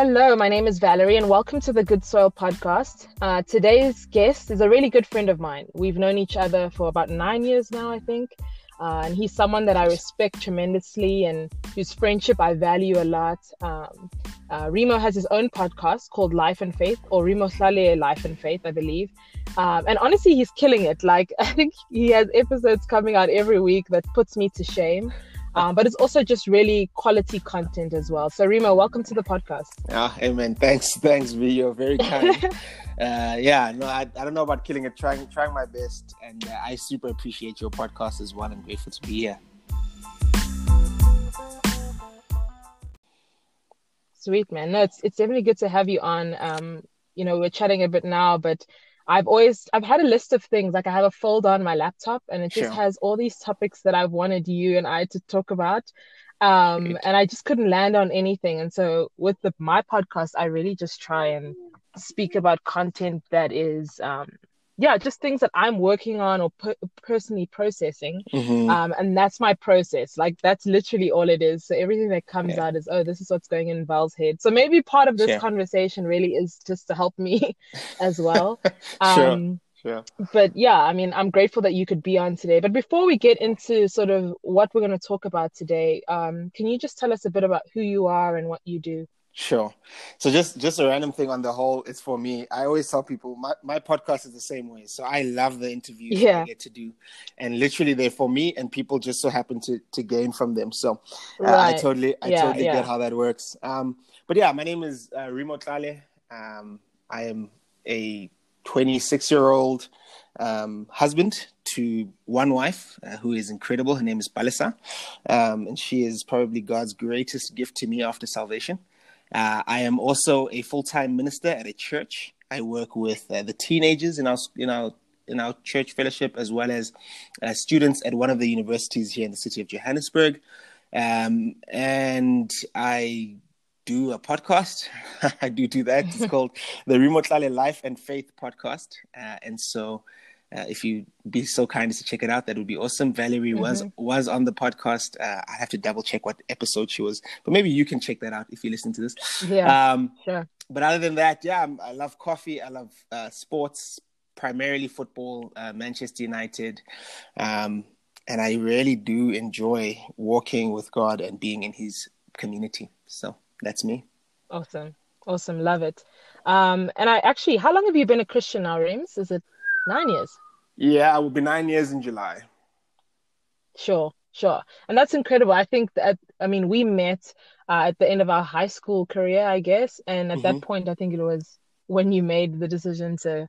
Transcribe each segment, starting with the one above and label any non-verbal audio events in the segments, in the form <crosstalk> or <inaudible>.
Hello, my name is Valerie, and welcome to the Good Soil podcast. Uh, today's guest is a really good friend of mine. We've known each other for about nine years now, I think. Uh, and he's someone that I respect tremendously and whose friendship I value a lot. Um, uh, Remo has his own podcast called Life and Faith, or Remo Tlale Life and Faith, I believe. Um, and honestly, he's killing it. Like, <laughs> I think he has episodes coming out every week that puts me to shame. Um, but it's also just really quality content as well. So, Remo, welcome to the podcast. Yeah, amen. Thanks, thanks, V. You're very <laughs> kind. uh, yeah, no, I, I don't know about killing it. Trying, trying my best, and uh, I super appreciate your podcast as well. I'm grateful to be here. Sweet man. No, it's it's definitely good to have you on. Um, you know, we're chatting a bit now, but I've always I've had a list of things like I have a folder on my laptop and it just has all these topics that I've wanted you and I to talk about. Um, and I just couldn't land on anything. And so with the my podcast, I really just try and speak about content that is um, yeah, just things that I'm working on or per- personally processing. Mm-hmm. Um, and that's my process. Like that's literally all it is. So everything that comes yeah. out is, oh, this is what's going in Val's head. So maybe part of this sure. conversation really is just to help me <laughs> as well. <laughs> sure. Um, sure. But yeah, I mean, I'm grateful that you could be on today. But before we get into sort of what we're going to talk about today, um, can you just tell us a bit about who you are and what you do? Sure. So just just a random thing on the whole, it's for me. I always tell people my, my podcast is the same way. So I love the interviews yeah. I get to do, and literally they're for me, and people just so happen to to gain from them. So uh, right. I totally I yeah, totally yeah. get how that works. Um, but yeah, my name is uh, Remo Tlale. Um, I am a 26 year old um, husband to one wife uh, who is incredible. Her name is Balisa, um, and she is probably God's greatest gift to me after salvation. Uh, I am also a full time minister at a church. I work with uh, the teenagers in our in our in our church fellowship as well as uh, students at one of the universities here in the city of Johannesburg. Um, and I do a podcast. <laughs> I do do that. It's <laughs> called the Remo Tlale Life and Faith Podcast. Uh, and so uh, if you be so kind as to check it out, that would be awesome. Valerie mm-hmm. was was on the podcast. Uh, I have to double check what episode she was, but maybe you can check that out if you listen to this. Yeah, um, sure. But other than that, yeah, I'm, i love coffee. I love uh, sports, primarily football, uh, Manchester United, um, and I really do enjoy walking with God and being in His community. So that's me. Awesome, awesome, love it. Um, and I actually, how long have you been a Christian now, Rems? Is it Nine years. Yeah, I will be nine years in July. Sure, sure. And that's incredible. I think that, I mean, we met uh, at the end of our high school career, I guess. And at mm-hmm. that point, I think it was when you made the decision to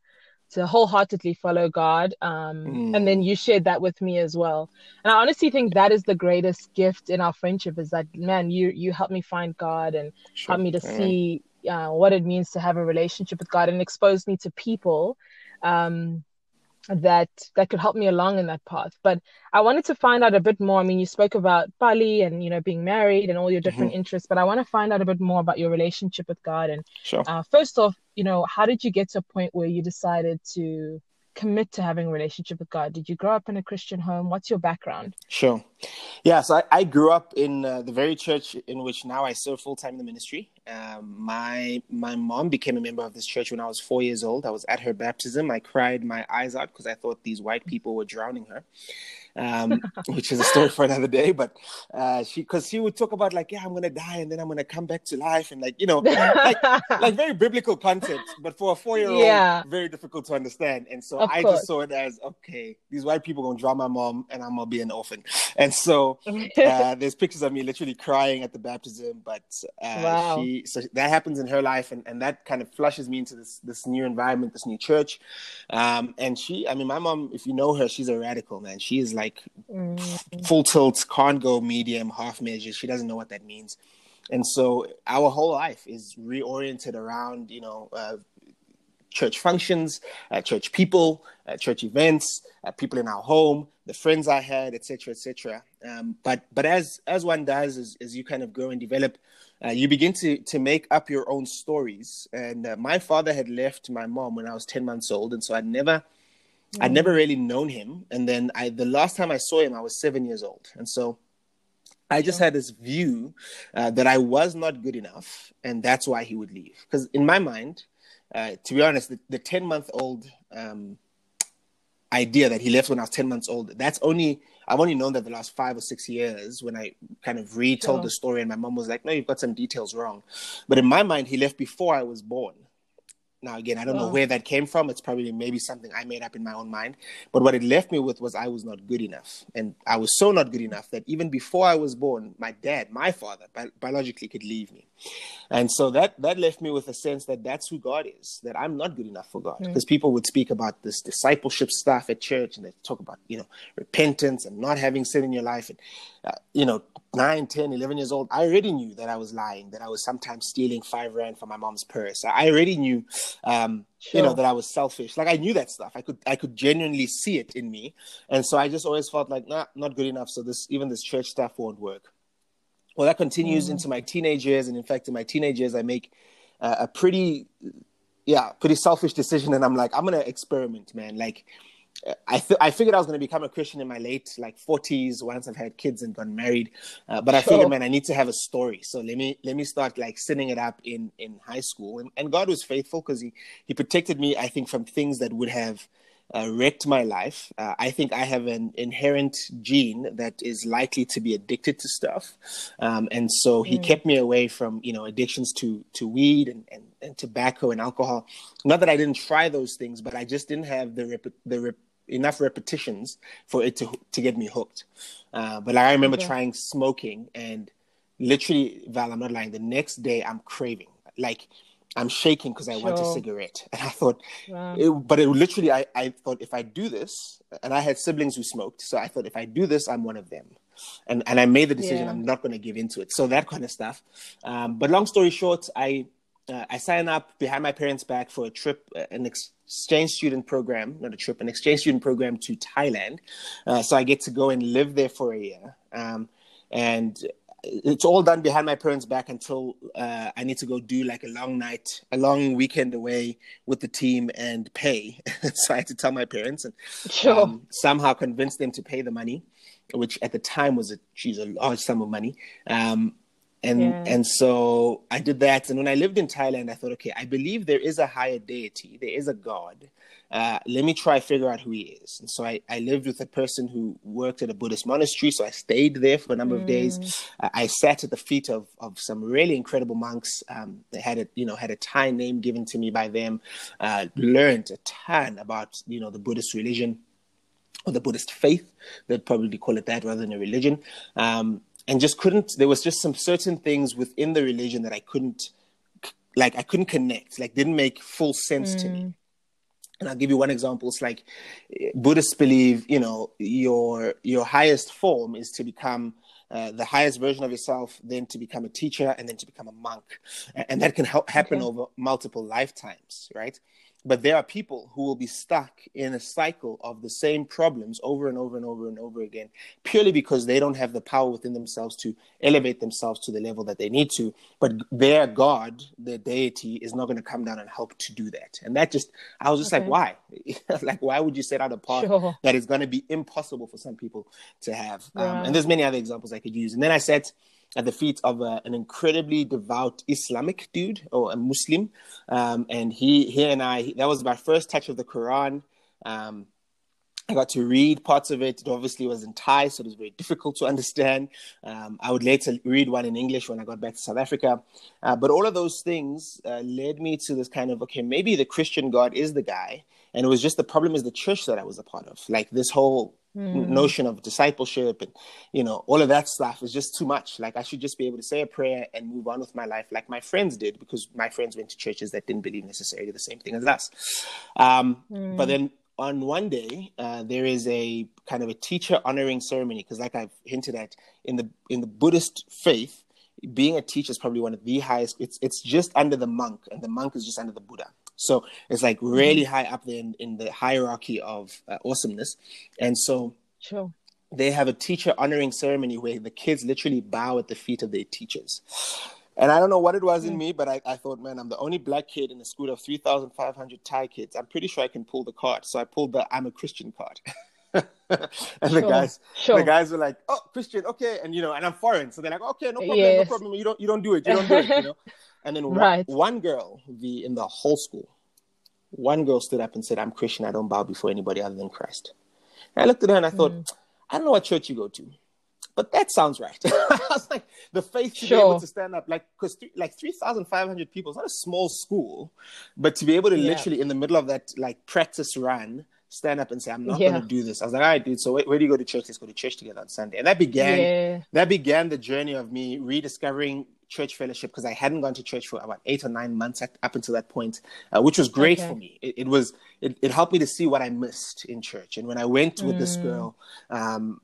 to wholeheartedly follow God. Um, mm. And then you shared that with me as well. And I honestly think that is the greatest gift in our friendship is that, man, you, you helped me find God and sure. helped me to see uh, what it means to have a relationship with God and exposed me to people um, that that could help me along in that path. But I wanted to find out a bit more. I mean, you spoke about Bali and you know being married and all your different mm-hmm. interests, but I want to find out a bit more about your relationship with God. And sure. uh, first off, you know, how did you get to a point where you decided to commit to having a relationship with God? Did you grow up in a Christian home? What's your background? Sure. Yeah, so I, I grew up in uh, the very church in which now I serve full time in the ministry. Um, my my mom became a member of this church when I was four years old. I was at her baptism. I cried my eyes out because I thought these white people were drowning her um, <laughs> which is a story for another day. But uh, she, because she would talk about like, yeah, I'm gonna die and then I'm gonna come back to life, and like you know, like, <laughs> like very biblical content, but for a four year old, yeah. very difficult to understand. And so of I course. just saw it as okay, these white people gonna drown my mom, and I'm gonna be an orphan. And so <laughs> uh, there's pictures of me literally crying at the baptism, but uh, wow. she, so that happens in her life, and, and that kind of flushes me into this this new environment, this new church. Um, and she, I mean, my mom, if you know her, she's a radical man. She is like mm. full tilt, can't go medium, half measures. She doesn't know what that means. And so our whole life is reoriented around, you know, uh, church functions, uh, church people, uh, church events, uh, people in our home, the friends I had, etc., etc. Um, but but as as one does, as, as you kind of grow and develop, uh, you begin to to make up your own stories. And uh, my father had left my mom when I was ten months old, and so I'd never Mm. I'd never really known him. And then I, the last time I saw him, I was seven years old. And so I just had this view uh, that I was not good enough, and that's why he would leave. Because in my mind, uh, to be honest, the, the 10 month old um, idea that he left when I was 10 months old, that's only, I've only known that the last five or six years when I kind of retold the story, and my mom was like, No, you've got some details wrong. But in my mind, he left before I was born. Now, again, I don't know where that came from. It's probably maybe something I made up in my own mind. But what it left me with was I was not good enough. And I was so not good enough that even before I was born, my dad, my father, bi- biologically could leave me. And so that, that left me with a sense that that's who God is, that I'm not good enough for God. Because mm. people would speak about this discipleship stuff at church and they talk about, you know, repentance and not having sin in your life. And, you know, 9, 10, 11 years old, I already knew that I was lying, that I was sometimes stealing five rand from my mom's purse. I already knew, um, sure. you know, that I was selfish. Like I knew that stuff. I could, I could genuinely see it in me. And so I just always felt like, nah, not good enough. So this, even this church stuff won't work. Well, that continues mm. into my teenage years. And in fact, in my teenage years, I make uh, a pretty, yeah, pretty selfish decision. And I'm like, I'm going to experiment, man. Like, I th- I figured I was going to become a Christian in my late like 40s once I've had kids and gotten married. Uh, but I sure. figured, man, I need to have a story. So let me let me start like setting it up in in high school. And, and God was faithful because he he protected me. I think from things that would have uh, wrecked my life. Uh, I think I have an inherent gene that is likely to be addicted to stuff, um, and so he mm. kept me away from you know addictions to to weed and, and, and, tobacco and alcohol. Not that I didn't try those things, but I just didn't have the rep- the rep- enough repetitions for it to to get me hooked. Uh, but like, I remember okay. trying smoking and literally, Val, I'm not lying. The next day, I'm craving like I'm shaking because I sure. want a cigarette, <laughs> and I thought, wow. it, but it literally, I I thought if I do this, and I had siblings who smoked, so I thought if I do this, I'm one of them. And, and I made the decision yeah. I'm not going to give into it. So that kind of stuff. Um, but long story short, I uh, I signed up behind my parents' back for a trip, uh, an exchange student program, not a trip, an exchange student program to Thailand. Uh, so I get to go and live there for a year. Um, and it's all done behind my parents' back until uh, I need to go do like a long night, a long weekend away with the team and pay. <laughs> so I had to tell my parents and sure. um, somehow convince them to pay the money, which at the time was a geez, a large sum of money. Um, and yeah. and so I did that. And when I lived in Thailand, I thought, okay, I believe there is a higher deity, there is a God. Uh, let me try figure out who he is. And so I, I lived with a person who worked at a Buddhist monastery. So I stayed there for a number mm. of days. Mm. I sat at the feet of, of some really incredible monks. Um, they had a you know had a Thai name given to me by them. Uh, learned a ton about you know the Buddhist religion or the Buddhist faith. They'd probably call it that rather than a religion. Um, and just couldn't. There was just some certain things within the religion that I couldn't like. I couldn't connect. Like didn't make full sense mm. to me. Mm. And I'll give you one example. It's like Buddhists believe, you know, your your highest form is to become uh, the highest version of yourself, then to become a teacher, and then to become a monk, and that can help happen okay. over multiple lifetimes, right? But there are people who will be stuck in a cycle of the same problems over and over and over and over again, purely because they don't have the power within themselves to elevate themselves to the level that they need to. But their God, their deity, is not going to come down and help to do that. And that just, I was just okay. like, why? <laughs> like, why would you set out a path sure. that is going to be impossible for some people to have? Yeah. Um, and there's many other examples I could use. And then I said, at the feet of a, an incredibly devout Islamic dude or a Muslim. Um, and he, he and I, that was my first touch of the Quran. Um, I got to read parts of it. It obviously was in Thai, so it was very difficult to understand. Um, I would later read one in English when I got back to South Africa. Uh, but all of those things uh, led me to this kind of okay, maybe the Christian God is the guy. And it was just the problem is the church that I was a part of. Like this whole mm. notion of discipleship and you know all of that stuff is just too much like i should just be able to say a prayer and move on with my life like my friends did because my friends went to churches that didn't believe necessarily the same thing as us um, mm. but then on one day uh, there is a kind of a teacher honoring ceremony because like i've hinted at in the in the buddhist faith being a teacher is probably one of the highest it's it's just under the monk and the monk is just under the buddha so it's like really mm-hmm. high up there in, in the hierarchy of uh, awesomeness. And so sure. they have a teacher honoring ceremony where the kids literally bow at the feet of their teachers. And I don't know what it was in mm. me, but I, I thought, man, I'm the only black kid in a school of 3,500 Thai kids. I'm pretty sure I can pull the card. So I pulled the I'm a Christian card. <laughs> and sure, the guys, sure. the guys were like, "Oh, Christian, okay," and you know, and I'm foreign, so they're like, "Okay, no problem, yes. no problem. You don't, you don't do it, you don't do it," you <laughs> know. And then right. one, one girl, the in the whole school, one girl stood up and said, "I'm Christian. I don't bow before anybody other than Christ." And I looked at her and I thought, mm. "I don't know what church you go to." but that sounds right. <laughs> I was like, the faith to sure. be able to stand up, like, because th- like 3,500 people, it's not a small school, but to be able to yeah. literally, in the middle of that, like, practice run, stand up and say, I'm not yeah. going to do this. I was like, all right, dude, so where, where, do you go to church? Let's go to church together on Sunday. And that began, yeah. that began the journey of me rediscovering church fellowship because I hadn't gone to church for about eight or nine months at, up until that point, uh, which was great okay. for me. It, it was, it, it, helped me to see what I missed in church. And when I went with mm. this girl, um,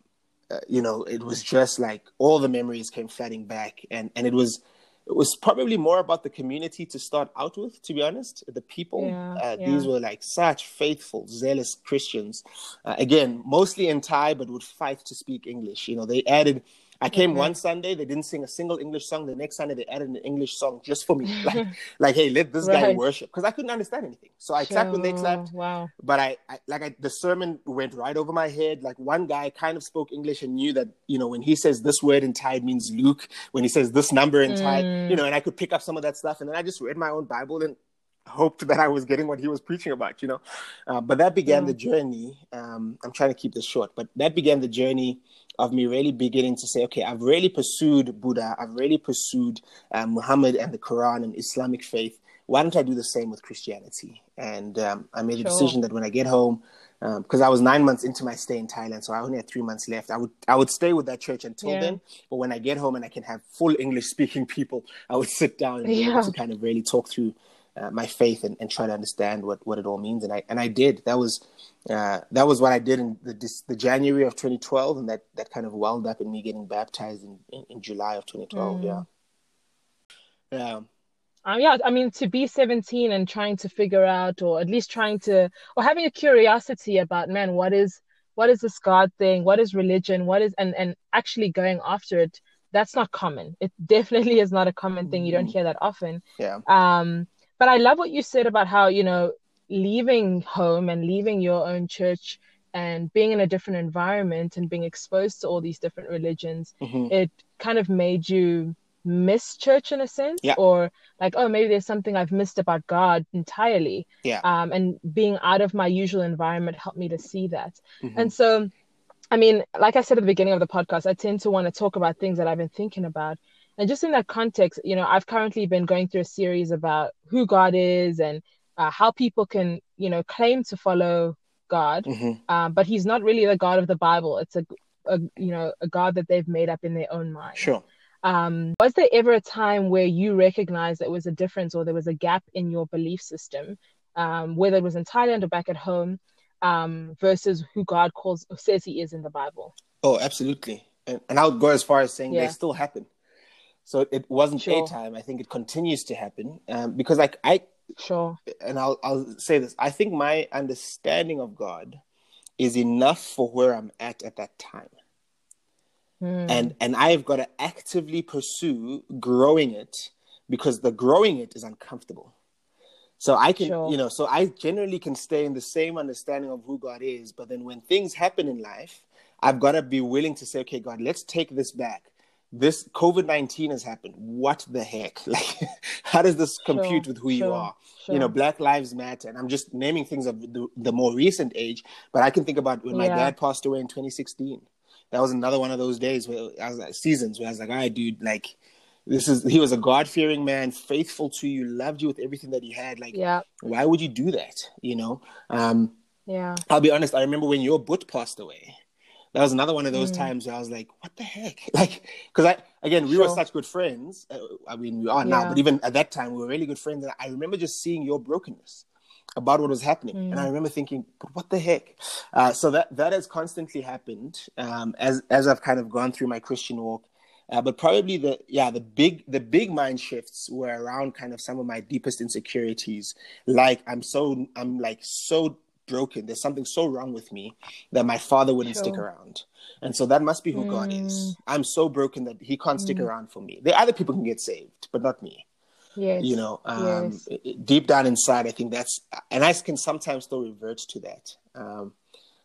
uh, you know, it was just like all the memories came flooding back, and and it was it was probably more about the community to start out with, to be honest. The people, yeah, uh, yeah. these were like such faithful, zealous Christians. Uh, again, mostly in Thai, but would fight to speak English. You know, they added I came mm-hmm. one Sunday, they didn't sing a single English song. The next Sunday, they added an English song just for me. <laughs> Like, like hey, let this right. guy worship. Because I couldn't understand anything. So I clapped when they clapped. Wow. But I, I like, I, the sermon went right over my head. Like, one guy kind of spoke English and knew that, you know, when he says this word in Thai, means Luke. When he says this number in mm. Thai, you know, and I could pick up some of that stuff. And then I just read my own Bible and hoped that I was getting what he was preaching about, you know. Uh, but that began yeah. the journey. Um, I'm trying to keep this short, but that began the journey of me really beginning to say, okay, I've really pursued Buddha, I've really pursued uh, Muhammad and the Quran and Islamic faith. Why don't I do the same with Christianity? And um, I made a decision that when I get home, because um, I was nine months into my stay in Thailand, so I only had three months left. I would I would stay with that church until yeah. then. But when I get home and I can have full English speaking people, I would sit down and yeah. to kind of really talk through uh, my faith and, and try to understand what, what it all means. And I and I did. That was uh, that was what I did in the the January of 2012, and that that kind of wound up in me getting baptized in in, in July of 2012. Mm. Yeah. Yeah. Um, yeah, I mean, to be 17 and trying to figure out, or at least trying to, or having a curiosity about, man, what is, what is this God thing? What is religion? What is, and and actually going after it. That's not common. It definitely is not a common thing. You don't mm-hmm. hear that often. Yeah. Um, but I love what you said about how, you know, leaving home and leaving your own church and being in a different environment and being exposed to all these different religions, mm-hmm. it kind of made you miss church in a sense yeah. or like oh maybe there's something i've missed about god entirely yeah um and being out of my usual environment helped me to see that mm-hmm. and so i mean like i said at the beginning of the podcast i tend to want to talk about things that i've been thinking about and just in that context, you know, I've currently been going through a series about who God is and uh, how people can, you know, claim to follow God, mm-hmm. um, but He's not really the God of the Bible. It's a, a, you know, a God that they've made up in their own mind. Sure. Um, was there ever a time where you recognized there was a difference or there was a gap in your belief system, um, whether it was in Thailand or back at home, um, versus who God calls says He is in the Bible? Oh, absolutely. And, and I would go as far as saying yeah. they still happen. So it wasn't sure. a time. I think it continues to happen um, because, like, I sure, and I'll I'll say this. I think my understanding of God is enough for where I'm at at that time, mm. and and I've got to actively pursue growing it because the growing it is uncomfortable. So I can, sure. you know, so I generally can stay in the same understanding of who God is, but then when things happen in life, I've got to be willing to say, okay, God, let's take this back this COVID 19 has happened. What the heck? <laughs> Like, how does this compute sure, with who sure, you are? Sure. You know, Black Lives Matter. And I'm just naming things of the, the more recent age, but I can think about when yeah. my dad passed away in 2016. That was another one of those days where I was like, seasons where I was like, all right, dude, like, this is he was a God fearing man, faithful to you, loved you with everything that he had. Like, yeah. why would you do that? You know? Um, yeah. I'll be honest, I remember when your boot passed away that was another one of those mm. times where I was like, what the heck? <laughs> Like, because I, again, we sure. were such good friends. Uh, I mean, we are yeah. now, but even at that time, we were really good friends. And I remember just seeing your brokenness about what was happening. Mm. And I mm. remember thinking, but what the heck? Uh, so that, that has constantly happened um, as, as I've kind of gone through my Christian walk. Uh, but probably the yeah the big the big mind shifts were around kind of some of my deepest insecurities like i'm so i'm like so broken. There's something so wrong with me that my father wouldn't sure. stick around. And so that must be who mm. God is. Mm. I'm so broken that he can't stick mm. around for me. The other people can get saved, but not me. Yes. You know, um, yes. deep down inside, I think that's, and I can sometimes still revert to that. Um,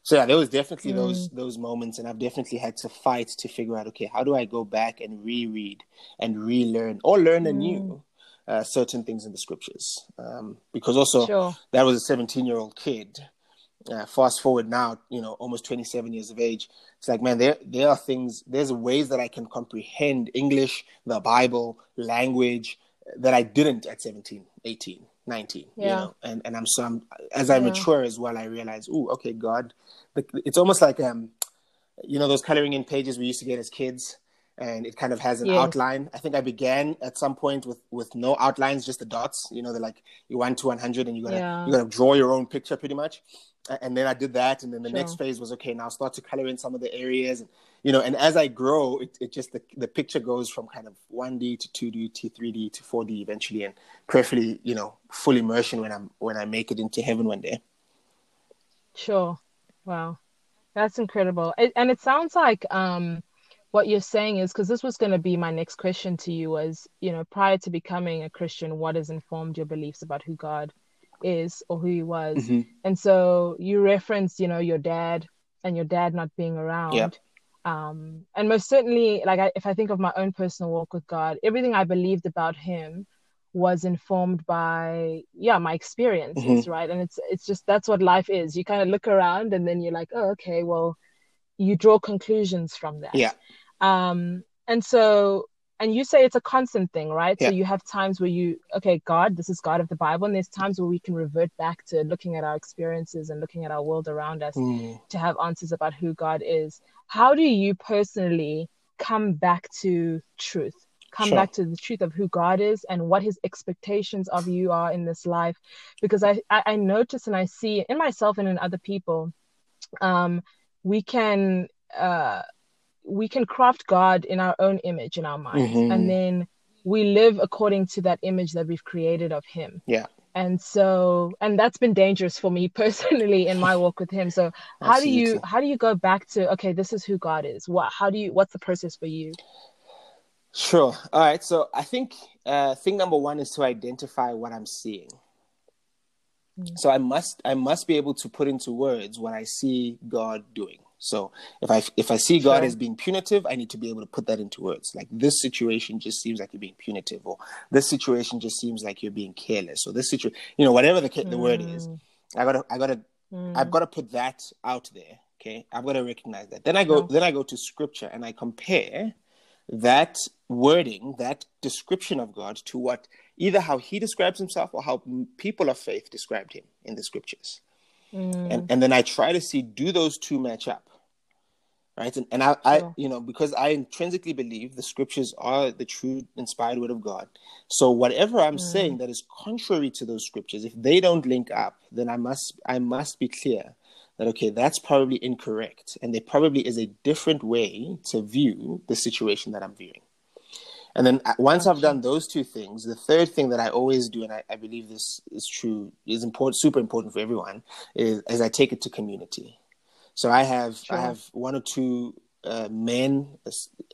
so yeah, there was definitely mm. those those moments, and I've definitely had to fight to figure out, okay, how do I go back and reread and relearn or learn mm. anew uh, certain things in the scriptures? Um, because also sure. that was a 17 year old kid. Uh, fast forward now, you know, almost 27 years of age. It's like, man, there there are things, there's ways that I can comprehend English, the Bible, language that I didn't at 17, 18. 19 yeah. you know and and i'm so I'm, as i yeah. mature as well i realize oh okay god it's almost like um you know those coloring in pages we used to get as kids and it kind of has an outline. I think i began at some point with with no outlines just the dots you know they're like you want to 100 and you gotta yeah. you gotta draw your own picture pretty much. And then i did that and then the sure. next phase was okay now start to color in some of the areas and you know and as i grow it, it just the, the picture goes from kind of 1d to 2d to 3d to 4d eventually and preferably you know full immersion when i'm when i make it into heaven one day. Sure. Wow. That's incredible. It, and it sounds like um what you're saying is because this was going to be my next question to you was you know prior to becoming a christian what has informed your beliefs about who god is or who he was? Mm-hmm. and so you referenced you know your dad and your dad not being around. Um and most certainly like I, if i think of my own personal walk with god everything i believed about him was informed by yeah my experiences mm-hmm. right? And it's it's just that's what life is. You kind of look around and then you're like oh okay well you draw conclusions from that. Yeah um and so and you say it's a constant thing right yeah. so you have times where you okay god this is god of the bible and there's times where we can revert back to looking at our experiences and looking at our world around us mm. to have answers about who god is how do you personally come back to truth come sure. back to the truth of who god is and what his expectations of you are in this life because i i, I notice and i see in myself and in other people um we can uh we can craft God in our own image in our minds, mm-hmm. and then we live according to that image that we've created of Him. Yeah. And so, and that's been dangerous for me <laughs> personally in my walk with Him. So, how do you how do you go back to okay, this is who God is? What how do you what's the process for you? Sure. All right. So I think uh, thing number one is to identify what I'm seeing. Mm. So I must I must be able to put into words what I see God doing. So if I if I see God sure. as being punitive, I need to be able to put that into words. Like this situation just seems like you're being punitive, or this situation just seems like you're being careless, or this situation, you know, whatever the the mm. word is, mm. I gotta I gotta mm. I've got to put that out there. Okay, I've got to recognize that. Then I go then I go to Scripture and I compare that wording, that description of God, to what either how He describes Himself or how people of faith described Him in the Scriptures. Mm. And, and then I try to see do those two match up? right? And, and I, sure. I, you know, because I intrinsically believe the scriptures are the true inspired word of God. So whatever I'm mm. saying that is contrary to those scriptures, if they don't link up, then I must, I must be clear that okay, that's probably incorrect, and there probably is a different way to view the situation that I'm viewing. And then uh, once I've done those two things, the third thing that I always do, and I, I believe this is true, is important, super important for everyone, is, is I take it to community. So I have sure. I have one or two uh, men.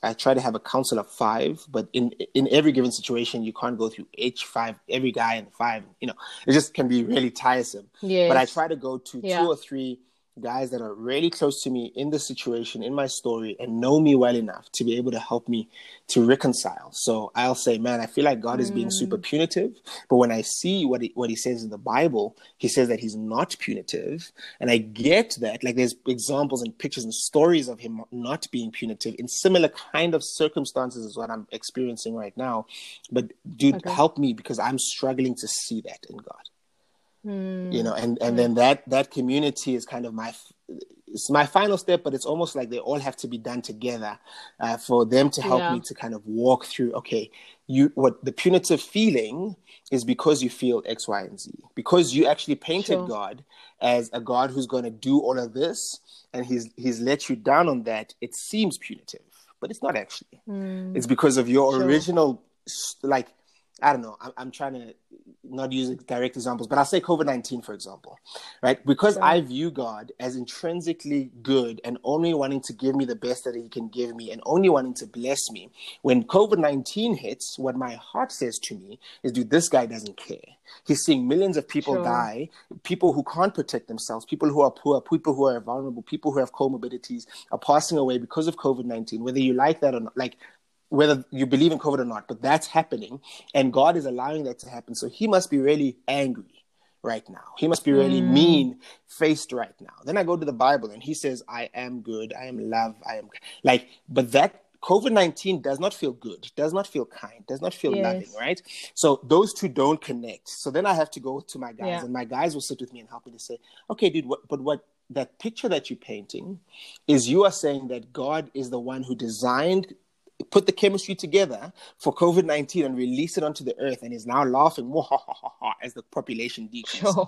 I try to have a council of five, but in in every given situation, you can't go through each five, every guy and five. You know, it just can be really tiresome. Yes. But I try to go to yeah. two or three guys that are really close to me in the situation, in my story, and know me well enough to be able to help me to reconcile. So I'll say, man, I feel like God is being super mm. punitive, but when I see what he, what He says in the Bible, He says that He's not punitive, and I get that. Like there's examples and pictures and stories of Him not being punitive in similar kind of circumstances as what I'm experiencing right now. But dude, okay. help me because I'm struggling to see that in God. Mm. You know, and and then that that community is kind of my it's my final step, but it's almost like they all have to be done together uh, for them to help yeah. me to kind of walk through. Okay, you what the punitive feeling is because you feel X, Y, and Z because you actually painted sure. God as a God who's going to do all of this, and he's he's let you down on that. It seems punitive, but it's not actually. Mm. It's because of your sure. original like I don't know. I'm, I'm trying to not use direct examples, but I'll say COVID 19, for example, right? Because. I view God as intrinsically good and only wanting to give me the best that He can give me and only wanting to bless me. When COVID 19 hits, what my heart says to me is, dude, this guy doesn't care. He's seeing millions of people sure. die, people who can't protect themselves, people who are poor, people who are vulnerable, people who have comorbidities are passing away because of COVID 19, whether you like that or not. Like, whether you believe in COVID or not, but that's happening, and God is allowing that to happen. So He must be really angry right now. He must be really mm. mean faced right now. Then I go to the Bible, and He says, "I am good. I am love. I am like." But that COVID nineteen does not feel good, does not feel kind, does not feel yes. loving, right? So those two don't connect. So then I have to go to my guys, yeah. and my guys will sit with me and help me to say, "Okay, dude, what, but what?" That picture that you're painting is you are saying that God is the one who designed put the chemistry together for COVID 19 and release it onto the earth and is now laughing more <laughs> as the population decreases. Sure.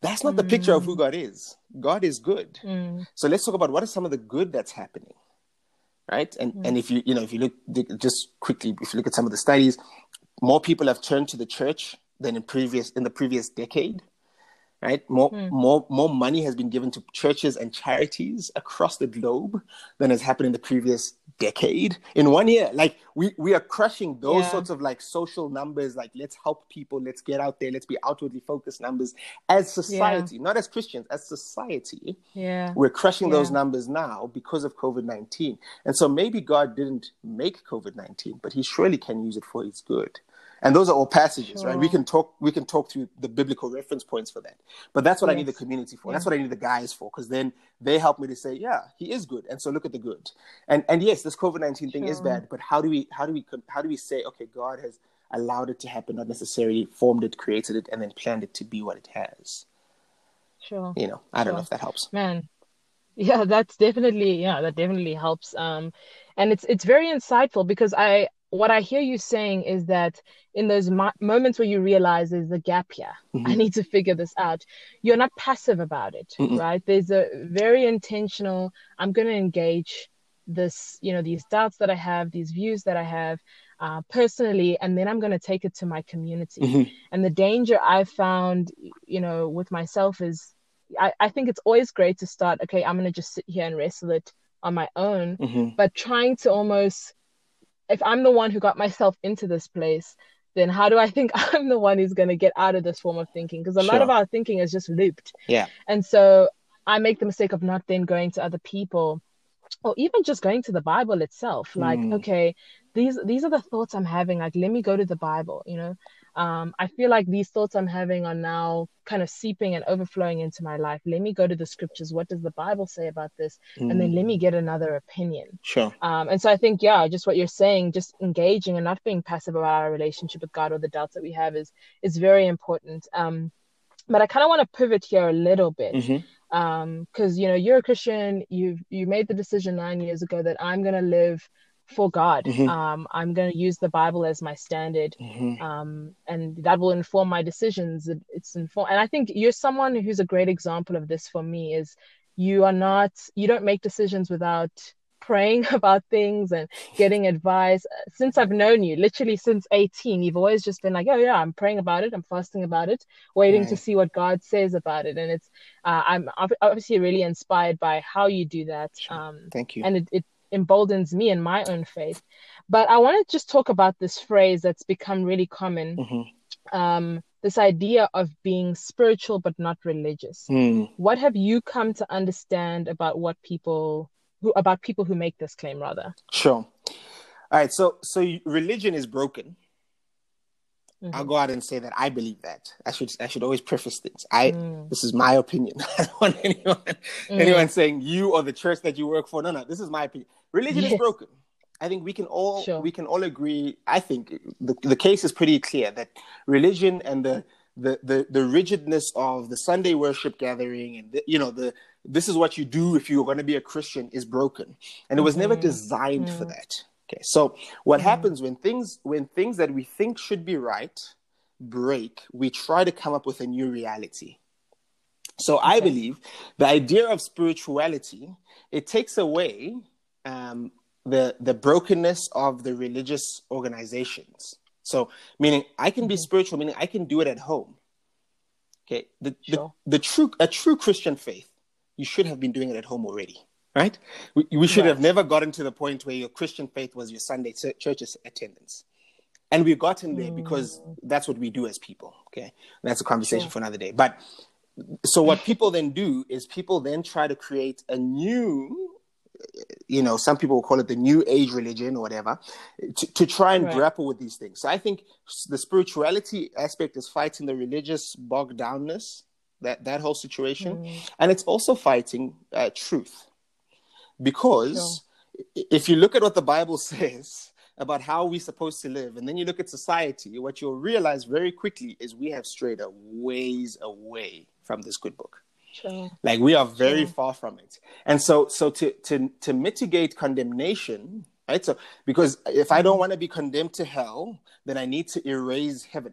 That's not mm. the picture of who mm. God is. God is good. Mm. So let's talk about what is some of the good that's happening. Right. And mm. and if you you know if you look just quickly, if you look at some of the studies, more people have turned to the church than in previous in the previous decade right? More, mm. more, more money has been given to churches and charities across the globe than has happened in the previous decade in one year. Like we, we are crushing those yeah. sorts of like social numbers. Like let's help people, let's get out there, let's be outwardly focused numbers as society, yeah. not as Christians, as society. Yeah, we're crushing yeah. those numbers now because of COVID nineteen. And so maybe God didn't make COVID nineteen, but He surely can use it for His good and those are all passages right? We can talk we can talk through the biblical reference points for that. But that's what yes. i need the community for. Yeah. that's what i need the guys for because then they help me to say yeah he is good. And so look at the good. And and yes this covid-19 thing is bad but how do we how do we how do we say okay god has allowed it to happen not necessarily formed it created it and then planned it to be what it has? Sure. You know i don't sure. know if that helps. Man. Yeah that's definitely yeah that definitely helps. Um and it's it's very insightful because i what I hear you saying is that in those mo- moments where you realize there's a gap here, mm-hmm. I need to figure this out, you're not passive about it, Mm-mm. right? There's a very intentional, I'm going to engage this, you know, these doubts that I have, these views that I have uh, personally, and then I'm going to take it to my community. Mm-hmm. And the danger I've found, you know, with myself is I, I think it's always great to start, okay, I'm going to just sit here and wrestle it on my own, mm-hmm. but trying to almost if I'm the one who got myself into this place, then how do I think <laughs> I'm the one who's going to get out of this form of thinking? Because a sure. lot of our thinking is just looped. Yeah. And so I make the mistake of not then going to other people or even just going to the Bible itself. Like, mm. okay, these these are the thoughts I'm having. Like, let me go to the Bible, you know um, I feel like these thoughts I'm having are now kind of seeping and overflowing into my life. Let me go to the scriptures. What does the Bible say about this? Mm. And then let me mm. get another opinion. Sure. Um, and so I think, yeah, just what you're saying, just engaging and not being passive about our relationship with God or the doubts that we have is is very important. Um, but I kind of want to pivot here a little bit. Mm-hmm um because you know you're a christian you've you made the decision nine years ago that i'm going to live for God. Mm-hmm. Um, I'm going to use the Bible as my standard, mm-hmm. um, and that will inform my decisions. It's inform, and I think you're someone who's a great example of this for me. Is you are not, you don't make decisions without praying <laughs> about things and getting advice. Since I've known you, literally since 18, you've always just been like, oh yeah, I'm praying about it, I'm fasting about it, waiting right. to see what God says about it. And it's, uh, I'm obviously really inspired by how you do that. Um, Thank you. And it, it emboldens me in my own faith. But I want to just talk about this phrase that's become really common. Mm-hmm. Um, this idea of being spiritual but not religious. Mm. What have you come to understand about what people who about people who make this claim rather? Sure. All right, so so religion is broken. Mm-hmm. I'll go out and say that I believe that. I should I should always preface things. I mm. this is my opinion. <laughs> I don't want anyone mm. anyone saying you or the church that you work for. No, no, this is my opinion. Religion yes. is broken. I think we can all sure. we can all agree. I think the, the case is pretty clear that religion and the the, the the rigidness of the Sunday worship gathering and the, you know the this is what you do if you're going to be a Christian is broken, and it was mm-hmm. never designed mm-hmm. for that. Okay, so what mm-hmm. happens when things when things that we think should be right break, we try to come up with a new reality. So okay. I believe the idea of spirituality it takes away um, the the brokenness of the religious organizations So, meaning I can be mm-hmm. spiritual, meaning I can do it at home. Okay, the, sure. the, the true a true Christian faith, you should have been doing it at home already, right? We, we should right. have never gotten to the point where your Christian faith was your Sunday church attendance, and we've gotten there mm. because that's what we do as people. Okay, and that's a conversation sure. for another day. But so what people then do is people then try to create a new you know, some people will call it the new age religion or whatever, to, to try and right. grapple with these things. So I think the spirituality aspect is fighting the religious bogged downness, that, that whole situation. Mm. And it's also fighting uh, truth. Because sure. if you look at what the Bible <laughs> says about how we're supposed to live, and then you look at society, what you'll realize very quickly is we have strayed a ways away from this good book. Sure. Like we are very far from it. And so so to to to mitigate condemnation, right? So because if I don't mm-hmm. want to be condemned to hell, then I need to erase heaven.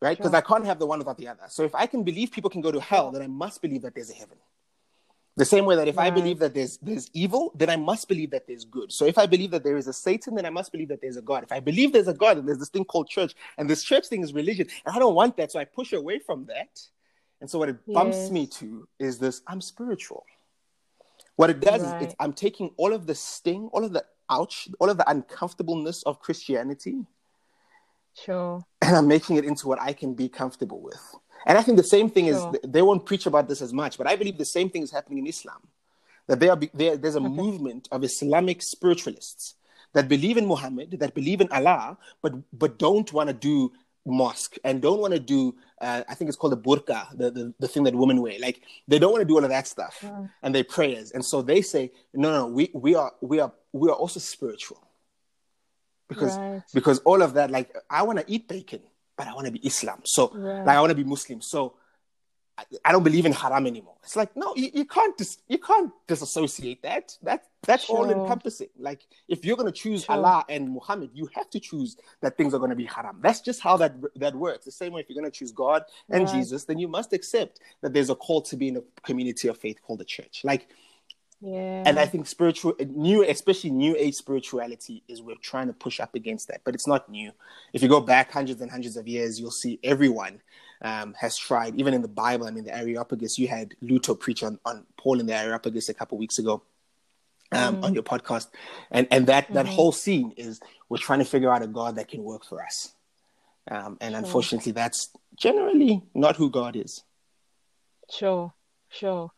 Right? Because sure. I can't have the one without the other. So if I can believe people can go to hell, then I must believe that there's a heaven. The same way that if right. I believe that there's there's evil, then I must believe that there's good. So if I believe that there is a Satan, then I must believe that there's a God. If I believe there's a God, then there's this thing called church, and this church thing is religion, and I don't want that, so I push away from that and so what it bumps yes. me to is this I'm spiritual. What it does right. is I'm taking all of the sting, all of the ouch, all of the uncomfortableness of Christianity. Sure. And I'm making it into what I can be comfortable with. And I think the same thing sure. is they won't preach about this as much, but I believe the same thing is happening in Islam. That there are there, there's a okay. movement of Islamic spiritualists that believe in Muhammad, that believe in Allah, but but don't want to do mosque and don't want to do uh, i think it's called the burqa the, the, the thing that women wear like they don't want to do all of that stuff yeah. and they prayers and so they say no no we we are we are we are also spiritual because right. because all of that like i want to eat bacon but i want to be islam so right. like i want to be muslim so I don't believe in haram anymore. It's like no, you, you can't dis- you can't disassociate that. That that's sure. all encompassing. Like if you're gonna choose sure. Allah and Muhammad, you have to choose that things are gonna be haram. That's just how that that works. The same way if you're gonna choose God and right. Jesus, then you must accept that there's a call to be in a community of faith called the church. Like yeah. And I think spiritual, new, especially new age spirituality, is we're trying to push up against that, but it's not new. If you go back hundreds and hundreds of years, you'll see everyone um, has tried, even in the Bible. I mean, the Areopagus, you had Luther preach on, on Paul in the Areopagus a couple weeks ago um, mm. on your podcast. And, and that, mm-hmm. that whole scene is we're trying to figure out a God that can work for us. Um, and sure. unfortunately, that's generally not who God is. Sure, sure.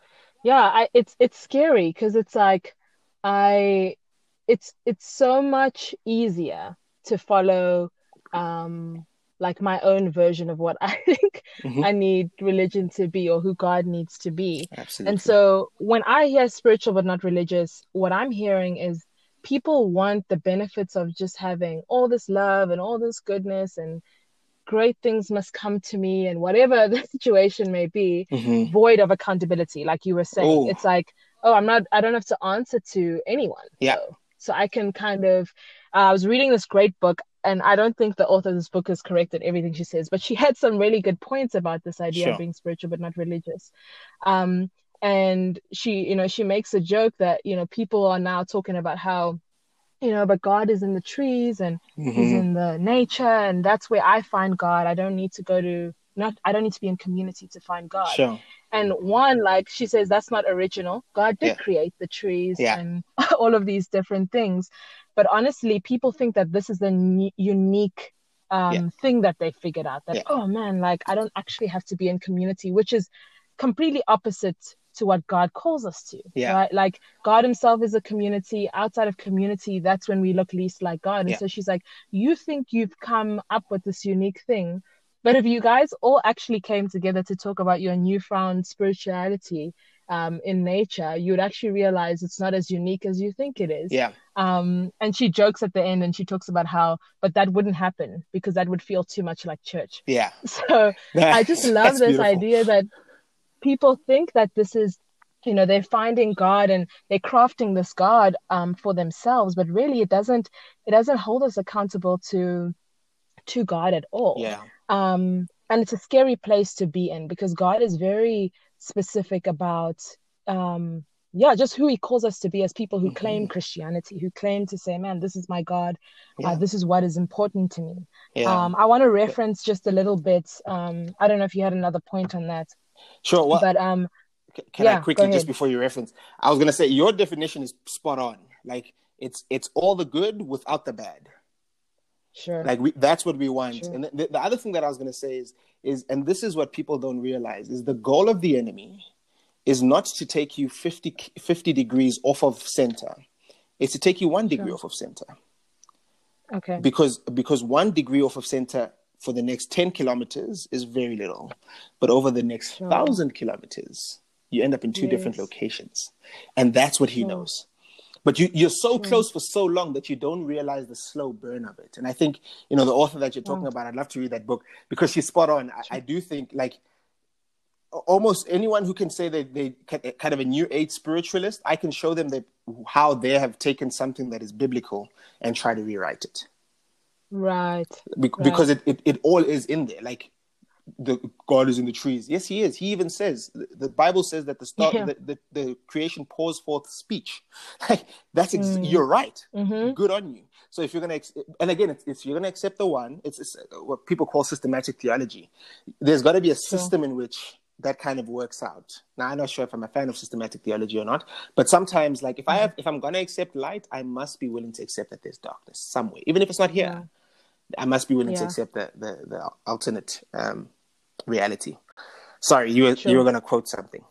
Yeah, I, it's it's scary because it's like I, it's it's so much easier to follow um like my own version of what <laughs> I think mm-hmm. I need religion to be or who God needs to be. Absolutely. And so when I hear spiritual but not religious, what I'm hearing is people want the benefits of just having all this love and all this goodness and great things must come to me and whatever <laughs> the situation may be, mm-hmm. void of accountability, like you were saying. Ooh. It's like, oh, I'm not, I don't have to answer to anyone. Yeah. So, so I can kind of, uh, I was reading this great book and I don't think the author of this book is correct in everything she says, but she had some really good points about this idea sure. of being spiritual but not religious. Um, and she, you know, she makes a joke that you know people are now talking about how, you know, but God is in the trees and mm-hmm. He's in the nature, and that's where I find God. I don't need to go to not. I don't need to be in community to find God. Sure. And one, like she says, that's not original. God did yeah. create the trees yeah. and <laughs> all of these different things. But honestly, people think that this is a n- unique um, yeah. thing that they figured out that, yeah. oh man, like I don't actually have to be in community, which is completely opposite to what God calls us to. Yeah. Right. Like God himself is a community. Outside of community, that's when we look least like God. And yeah. so she's like, You think you've come up with this unique thing. But if you guys all actually came together to talk about your newfound spirituality um, in nature, you would actually realize it's not as unique as you think it is. Yeah. Um, and she jokes at the end and she talks about how, but that wouldn't happen because that would feel too much like church. Yeah. <laughs> So I just <laughs> love this beautiful. idea that people think that this is, you know, they're finding God and they're crafting this God um, for themselves, but really it doesn't, it doesn't hold us accountable to, to God at all. Yeah. Um, and it's a scary place to be in because God is very specific about um, yeah, just who he calls us to be as people who mm-hmm. claim Christianity, who claim to say, man, this is my God. Uh, yeah. Uh, this is what is important to me. Yeah. Um, I want to reference just a little bit. Um, I don't know if you had another point on that. Sure. Well, but um, can yeah, I quickly just before you reference? I was gonna say your definition is spot on. Like it's it's all the good without the bad. Sure. Like we, that's what we want. Sure. And the, the other thing that I was gonna say is is and this is what people don't realize is the goal of the enemy is not to take you 50, 50 degrees off of center. It's to take you one degree sure. off of center. Okay. Because because one degree off of center for the next 10 kilometers is very little. But over the next sure. thousand kilometers, you end up in two yes. different locations. And that's what he knows. But you, you're so hmm. close for so long that you don't realize the slow burn of it. And I think, you know, the author that you're talking oh. about, I'd love to read that book because she's spot on. I, I do think, like, almost anyone who can say that they eh, kind of a new age spiritualist, I can show them that how they have taken something that is biblical and try to rewrite it. Right. Be- right. Because it, it, it all is in there. Like the God is in the trees. Yes, he is. He even says the Bible says that the start yeah. the, the, the, creation pours forth speech. <laughs> Like that's ex- mm. you're right. Mm-hmm. Good on you. So if you're gonna and again, it's, it's you're gonna accept the one. It's, it's, what people call systematic theology. There's got to be a system sure. in which that kind of works out. Now I'm not sure if I'm a fan of systematic theology or not, but sometimes like if I have if I'm gonna accept light, I must be willing to accept that there's darkness somewhere, even if it's not here. Yeah. I must be willing yeah. to accept the the, the alternate um, reality. Sorry, you were sure. you were gonna quote something.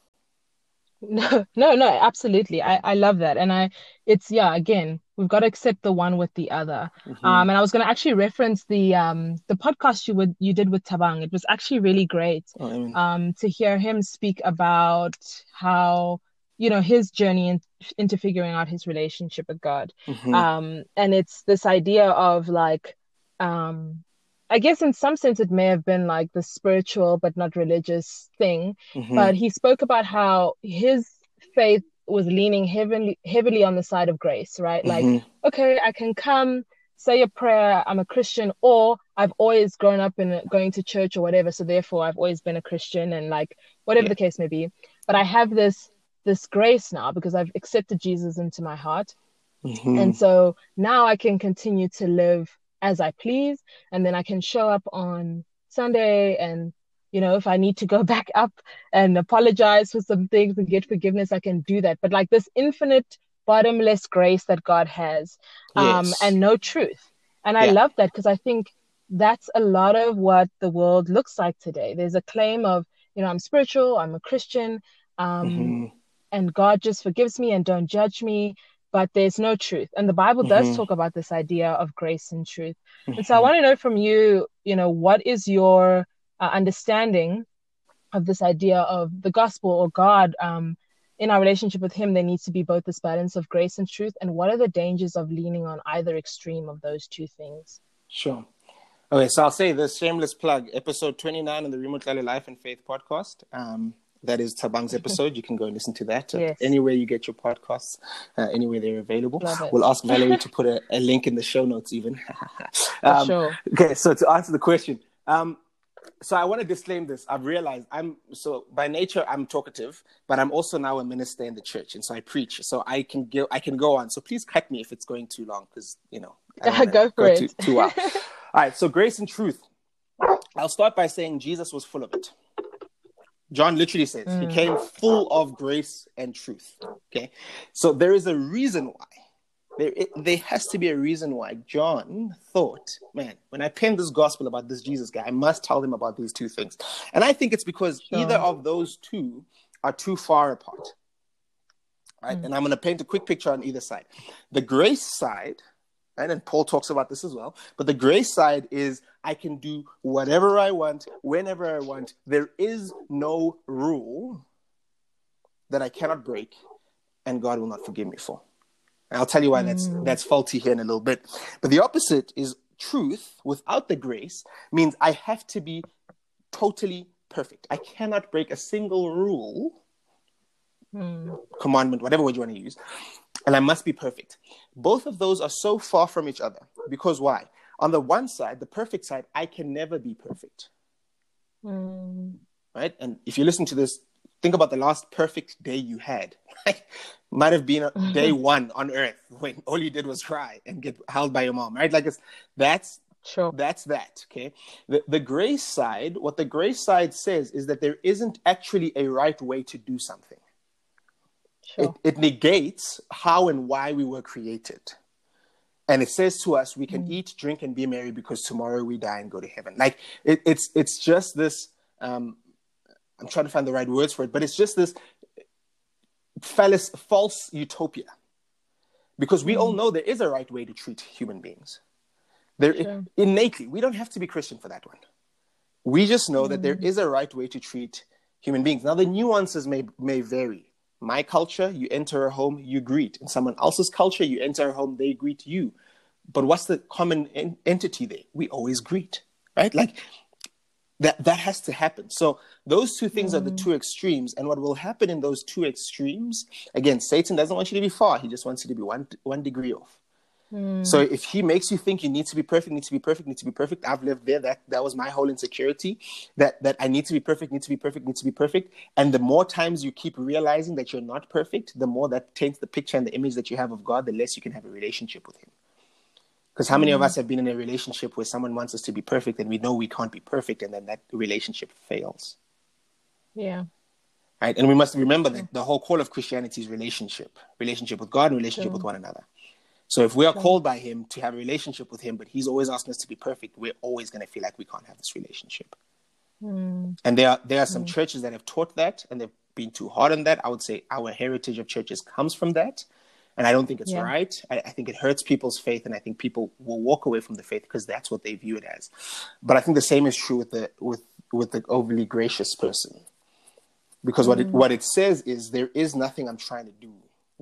No, no, no, absolutely. I, I love that. And I it's yeah, again, we've got to accept the one with the other. Mm-hmm. Um and I was gonna actually reference the um the podcast you would you did with Thabang. It was actually really great oh, um to hear him speak about how you know his journey in, into figuring out his relationship with God. Mm-hmm. Um and it's this idea of like um I guess in some sense it may have been like the spiritual but not religious thing. Mm-hmm. But he spoke about how his faith was leaning heavily heavily on the side of grace, right? Like, mm-hmm. okay, I can come, say a prayer, I'm a Christian, or I've always grown up in going to church or whatever, so therefore I've always been a Christian and like whatever yeah. the case may be. But I have this this grace now because I've accepted Jesus into my heart. Mm-hmm. And so now I can continue to live as I please. And then I can show up on Sunday and, you know, if I need to go <laughs> back up and apologize for some things and get forgiveness, I can do that. But like this infinite, bottomless grace that God has um, yes. and no truth. And I love that because I think that's a lot of what the world looks like today. There's a claim of, you know, I'm spiritual, I'm a Christian, um, mm-hmm. and God just forgives me and don't judge me but there's no truth. And the Bible does mm-hmm. talk about this idea of grace and truth. Mm-hmm. And so I mm-hmm. want to know from you, you know, what is your uh, understanding of this idea of the gospel or God um, in our relationship with Him? There needs to be both this balance of grace and truth. And what are the dangers of leaning on either extreme of those two things? Sure. Okay, so I'll say this shameless plug, episode 29 of the Remo Tlale Life and Faith podcast. Um, that is Thabang's episode. You can go and listen to that yes. anywhere you get your podcasts, uh, anywhere they're available. We'll ask Valerie to put a, a, <laughs> link in the show notes, even. <laughs> um, sure. Okay, so to answer the question, um, so I want to disclaim this. I've realized I'm so by nature I'm talkative, but I'm also now a minister in the church, and so I preach. So I can go, I can go on. So please cut me if it's going too long, because you know, <laughs> go for go it. Too, too All right. So grace and truth. I'll start by saying Jesus was full of it. John literally says mm. he came full of grace and truth. Okay, so there is a reason why. There, it, there has to be a reason why John thought, man, when I pen this gospel about this Jesus guy, I must tell them about these two things. And I think it's because sure. either of those two are too far apart. Right? Mm. And I'm going to paint a quick picture on either side. The grace side Right? And Paul talks about this as well. But the grace side is I can do whatever I want, whenever I want. There is no rule that I cannot break, and God will not forgive me for. And I'll tell you why that's mm. that's faulty here in a little bit. But the opposite is truth without the grace means I have to be totally perfect. I cannot break a single rule, mm. commandment, whatever word you want to use, and I must be perfect. Both of those are so far from each other because why? On the one side, the perfect side, I can never be perfect. Mm. Right? And if you listen to this think about the last perfect day you had. <laughs> Might have been a <laughs> day one on earth when all you did was cry and get held by your mom, right? Like it's that's sure. That's that. Okay. The the grace side, what the grace side says is that there isn't actually a right way to do something. Sure. It, it negates how and why we were created. And it says to us, we can mm. eat, drink, and be merry because tomorrow we die and go to heaven. Like it, it's it's just this. Um, I'm trying to find the right words for it, but it's just this false, false utopia, because we mm. all know there is a right way to treat human beings. There sure. innately, we don't have to be Christian for that one. We just know mm. that there mm. a right way to treat human beings. Now the nuances may may vary my culture, you enter a home, you greet. In someone else's culture, you enter a home, they greet you. But what's the common en- entity there? We always greet, right? Like that that has to happen. So those two things mm. are the mm. two extremes, and what will happen in those two extremes? Again, Satan doesn't want you to be far; he just wants you to be one one degree off. Mm. So if he makes you think you need to be perfect, need to be perfect, need to be perfect, I've lived there. That that was my whole insecurity. That that I need to be perfect, need to be perfect, need to be perfect. And the more times you keep realizing that you're not perfect, the more that taints the picture and the image that you have of God, the less you can have a relationship with Him. Because how many of mm. us have been in a relationship where someone wants us to be perfect and we know we can't be perfect, and then that relationship fails? Yeah. Right. And we must remember that the whole call of Christianity is relationship, relationship with God and relationship sure. with one another. So if we are called by him to have a relationship with him, but he's always asking us to be perfect, we're always going to feel like we can't have this relationship. Mm. And there are there are some mm. churches that have taught that and they've been too hard on that. I would say our heritage of churches comes from that. And I don't think it's yeah. right. I, I, think it hurts people's faith, and I think people will walk away from the faith because that's what they view it as. But I think the same is true with the with with the overly gracious person, because mm. what it what it says is there is nothing I'm trying to do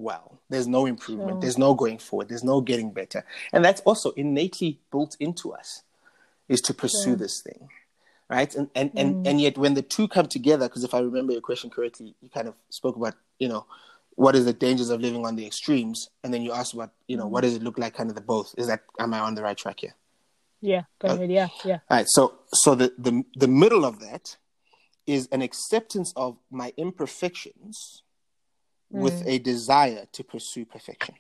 well. There's no improvement. Sure. There's no going forward. There's no getting better. And that's also innately built into us is to pursue sure. this thing. Right. And and, mm. and and yet when the two come together, because if I remember your question correctly, you kind of spoke about, you know, what is the dangers of living on the extremes? And then you asked about, you know, what does it look like kind of the both? Is that am I on the right track here? Yeah, go uh, ahead. Yeah, yeah. All right. So so the the the middle of that is an acceptance of my imperfections with mm. a desire to pursue perfection.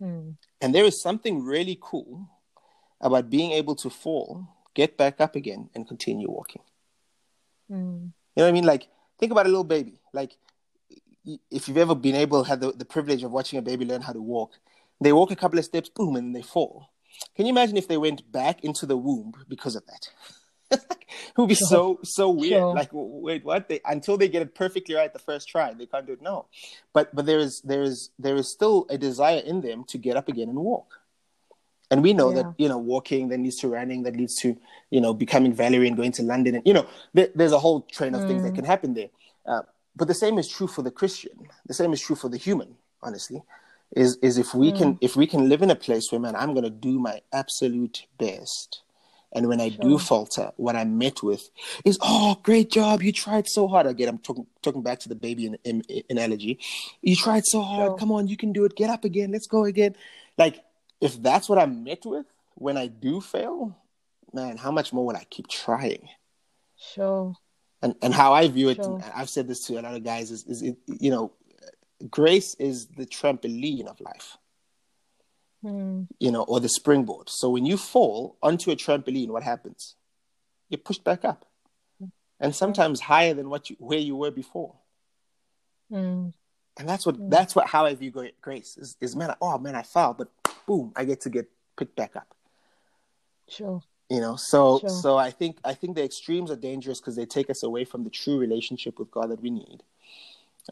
Mm. And there is something really cool about being able to fall, get back up again, and continue walking. Mm. You know what I mean? Like, think about a little baby. Like, if you've ever been able, had the, the privilege of watching a baby learn how to walk, they walk a couple of steps, boom, and they fall. Can you imagine if they went back into the womb because of that? <laughs> <laughs> it would be so so weird. Sure. Like, wait, what? They until they get it perfectly right the first try, they can't do it. No, but but there is there is there is still a desire in them to get up again and walk. And we know yeah. that you know walking that leads to running, that leads to you know becoming Valerie and going to London, and you know there, there's a whole train of mm. things that mm. can happen there. Uh, but the same is true for the Christian. The same is true for the human. Honestly, is is if we mm. can if we can live in a place where man, I'm going to do my absolute best and when I sure. do falter, what I'm met with is, "Oh, great job! You tried so hard." Again, I'm talking talking back to the baby in, in, in analogy. You tried so hard. Sure. Come on, you can do it. Get up again. Let's go again. Like if that's what I'm met with when I do fail, man, how much more will I keep trying? Sure. And and how I view it, sure. I've said this to a lot of guys, is is it, you know, grace is the trampoline of life mm. you know, or the springboard. So when you fall onto a trampoline, what happens? You're pushed back up, and sometimes higher than what you where you were before. Mm. And that's what mm. that's what how I view grace is. Is man, oh man, I fell, but boom, I get to get picked back up. Sure. You know, so sure. so I think I think the extremes are dangerous because they take us away from the true relationship with God that we need.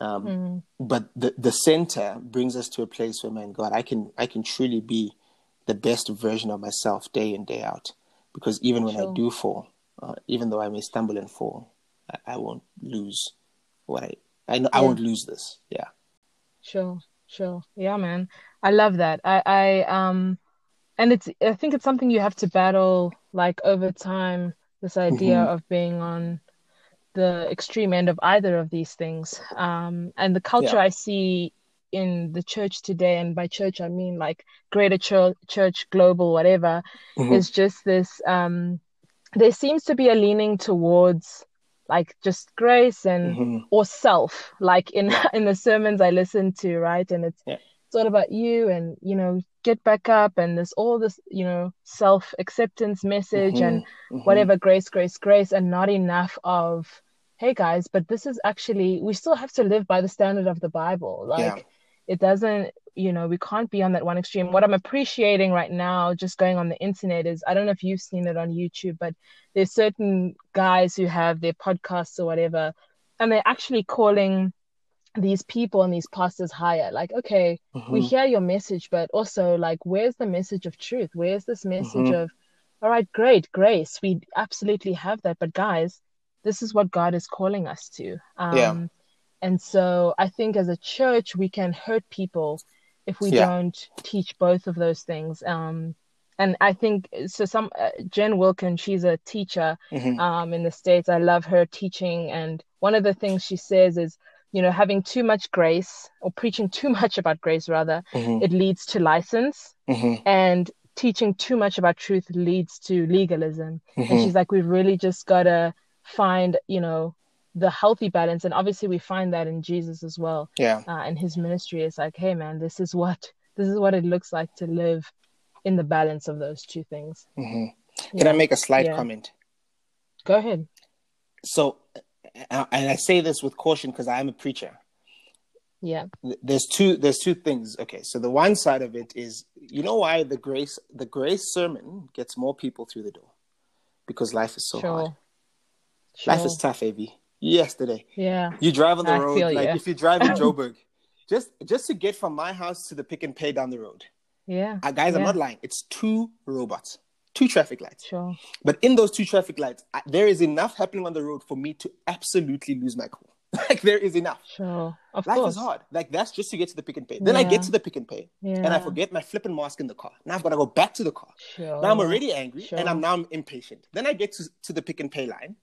Um, mm. But the the center brings us to a place where, man, God, I can I can truly be the best version of myself day in day out. Because even when sure. I do fall, uh, even though I may stumble and fall, I, I won't lose what I I know yeah. I won't lose this. Yeah. Sure, sure. Yeah, man. I love that. I I um, and it's I think it's something you have to battle like over time. This idea mm-hmm. of being on the extreme end of either of these things. Um, and the culture yeah. I see in the church today, and by church I mean like greater church, church global, whatever, mm-hmm. is just this. Um, there seems to be a leaning towards like just grace and mm-hmm. or self like in <laughs> in the sermons i listen to right and it's yeah. it's all about you and you know get back up and there's all this you know self acceptance message mm-hmm. and mm-hmm. whatever grace grace grace and not enough of hey guys but this is actually we still have to live by the standard of the bible like yeah. it doesn't you know we can't be on that one extreme what i'm appreciating right now just going on the internet is i don't know if you've seen it on youtube but there's certain guys who have their podcasts or whatever and they're actually calling these people and these pastors higher like okay mm-hmm. we hear your message but also like where's the message of truth where's this message mm-hmm. of all right great grace we absolutely have that but guys this is what god is calling us to um yeah. and so i think as a church we can hurt people if we yeah. don't teach both of those things um and I think so. Some uh, Jen Wilkin, she's a teacher mm-hmm. um, in the states. I love her teaching, and one of the things she says is, you know, having too much grace or preaching too <laughs> much about grace, rather, mm-hmm. it leads to license, mm-hmm. and teaching too much about truth leads to legalism. And mm-hmm. she's like, we've really just got to find, you know, the healthy balance, and obviously we find that in Jesus as well. Yeah, uh, and his ministry is like, hey man, this is what this is what it looks like to live in the balance of those two things. Mm-hmm. Can yeah. I make a slight yeah. comment? Go ahead. So, and I say this with caution because I am a preacher. Yeah. There's two. There's two things. Okay, so the one side of it is, you know, why the grace, the grace sermon gets more people through the door, because life is so sure. hard. Sure. Life is tough, Av. Yesterday. Yeah. You drive on the I road, like you. if you drive in <laughs> Joburg, just just to get from my house to the Pick n Pay down the road, yeah. Uh, guys, yeah. I'm not lying. It's two robots, two traffic lights. Sure. But in those two traffic lights, I, there is enough happening on the road for me to absolutely lose my cool. <laughs> like there is enough. Sure. Of Life course. is hard. Like that's just to get to the Pick n Pay. Then yeah. I get to the Pick n Pay yeah. and I forget my flipping mask in the car. Now I've got to go back to the car. Sure. Now I'm already angry sure. and I'm now I'm impatient. Then I get to, to the Pick n Pay line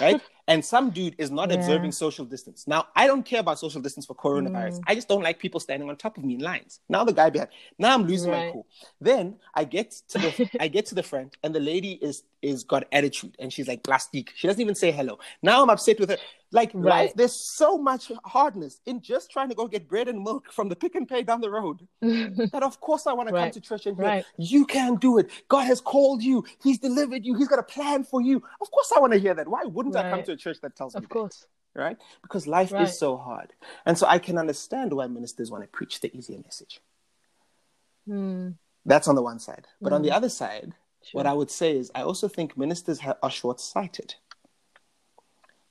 right? And some dude is not yeah. observing social distance. Now, I don't care about social distance for coronavirus. Mm. I just don't like people standing on top of me in lines. Now the guy behind. Now I'm losing right. my cool. Then I get to the <laughs> I get to the front, and the lady is is got attitude, and she's like plastic. She doesn't even say hello. Now I'm upset with her. Like right. life, there's so much hardness in just trying to go get bread and milk from the Pick n Pay down the road. <laughs> that of course I want right. to come to church and hear you can do it. God has called you. He's delivered you. He's got a plan for you. Of course I want to hear that. Why wouldn't I come to a church that tells me? Of course. That? Right? Because life is so hard, and so I can understand why ministers want to preach the easier message. Mm. That's on the one side, but mm. on the hmm. other side, sure. what I would say is I also think ministers ha- are short-sighted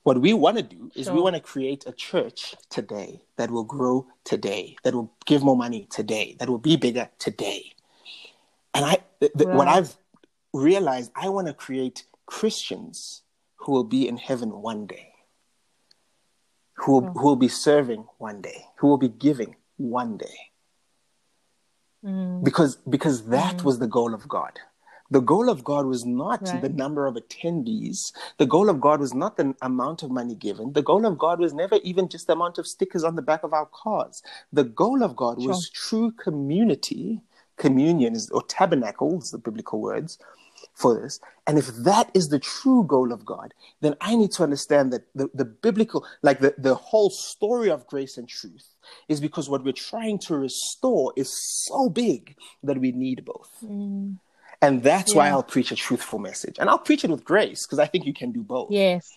what we want to do is sure. we want to create a church today that will grow today, that will give more money today, that will be bigger today. And I, th- th- right. what I've realized, I want to create Christians who will be in heaven one day, who will, who will be serving one day, who will be giving one day. Mm. Because because that mm. was the goal of God. The goal of God was not right. the number of attendees. The goal of God was not the amount of money given. The goal of God was never even just the amount of stickers on the back of our cars. The goal of God sure. was true community, communion, or tabernacles, the biblical words for this. And if that is the true goal of God, then I need to understand that the, the biblical, like the, the whole story of grace and truth, is because what we're trying to restore is so big that we need both. Mm. And that's yeah. why I'll preach a truthful message. And I'll preach it with grace because I think you can do both. Yes.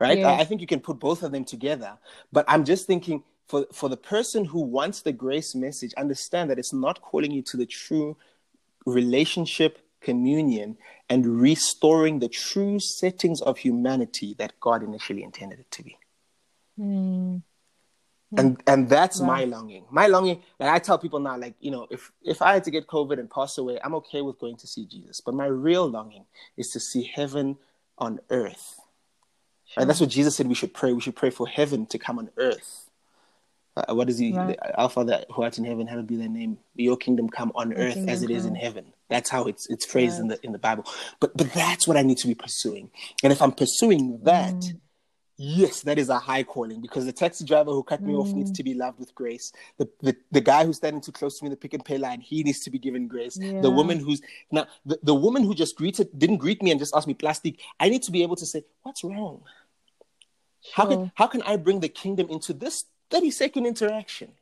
Right? Yes. I, I think you can put both of them together. But I'm just thinking for, for the person who wants the grace message, understand that it's not calling you to the true relationship, communion, and restoring the true settings of humanity that God initially intended it to be. Mm and and that's my longing. My longing and i tell people now like you know if if i had to get covid and pass away i'm okay with going to see jesus. But my real longing is to see heaven on earth. Sure. right that's what jesus said we should pray. We should pray for heaven to come on earth. Uh, what is he right. our father who art in heaven hallowed be thy name. Your kingdom come on your earth as it is in heaven that's how it's it's phrased right. in the in the bible but but that's what i need to be pursuing and if i'm pursuing that mm Yes, that is a high calling because the taxi driver who cut me mm. off needs mm. to be loved with grace. The, the the guy who's standing too close to me in the Pick n Pay line, he needs to be given grace. Yeah. The woman who's now the, the woman who just greeted didn't greet me and just asked me plastic. I need to be able to say, What's wrong? How can how can I bring the kingdom into this 30 second interaction?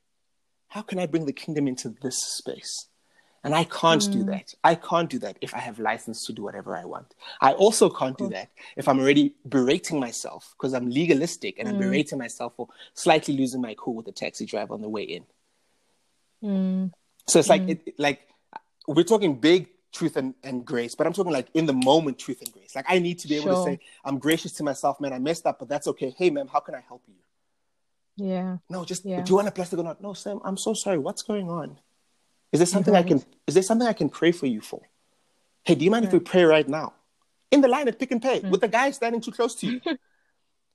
How can I bring the kingdom into this space? And I can't mm. do that. I can't do that if I have license to do whatever I want. I also can't do that if I'm already berating myself because I'm legalistic and mm. I'm berating myself for slightly losing my cool with the taxi driver on the way in. Mm. So it's like, mm. it, like we're talking big truth and, and grace, but I'm talking like in the moment truth and grace. Like I need to be able sure. to say, I'm gracious to myself, man. I messed up, but that's okay. Hey, ma'am, how can I help you? Yeah. No, just yeah. do you want a plastic or not? No, Sam, I'm so sorry. What's going on? Is there something I can is there something I can pray for you for? Hey, do you mind right. if we pray right now? In the line at Pick n Pay mm. with the guy standing too close to you. <laughs>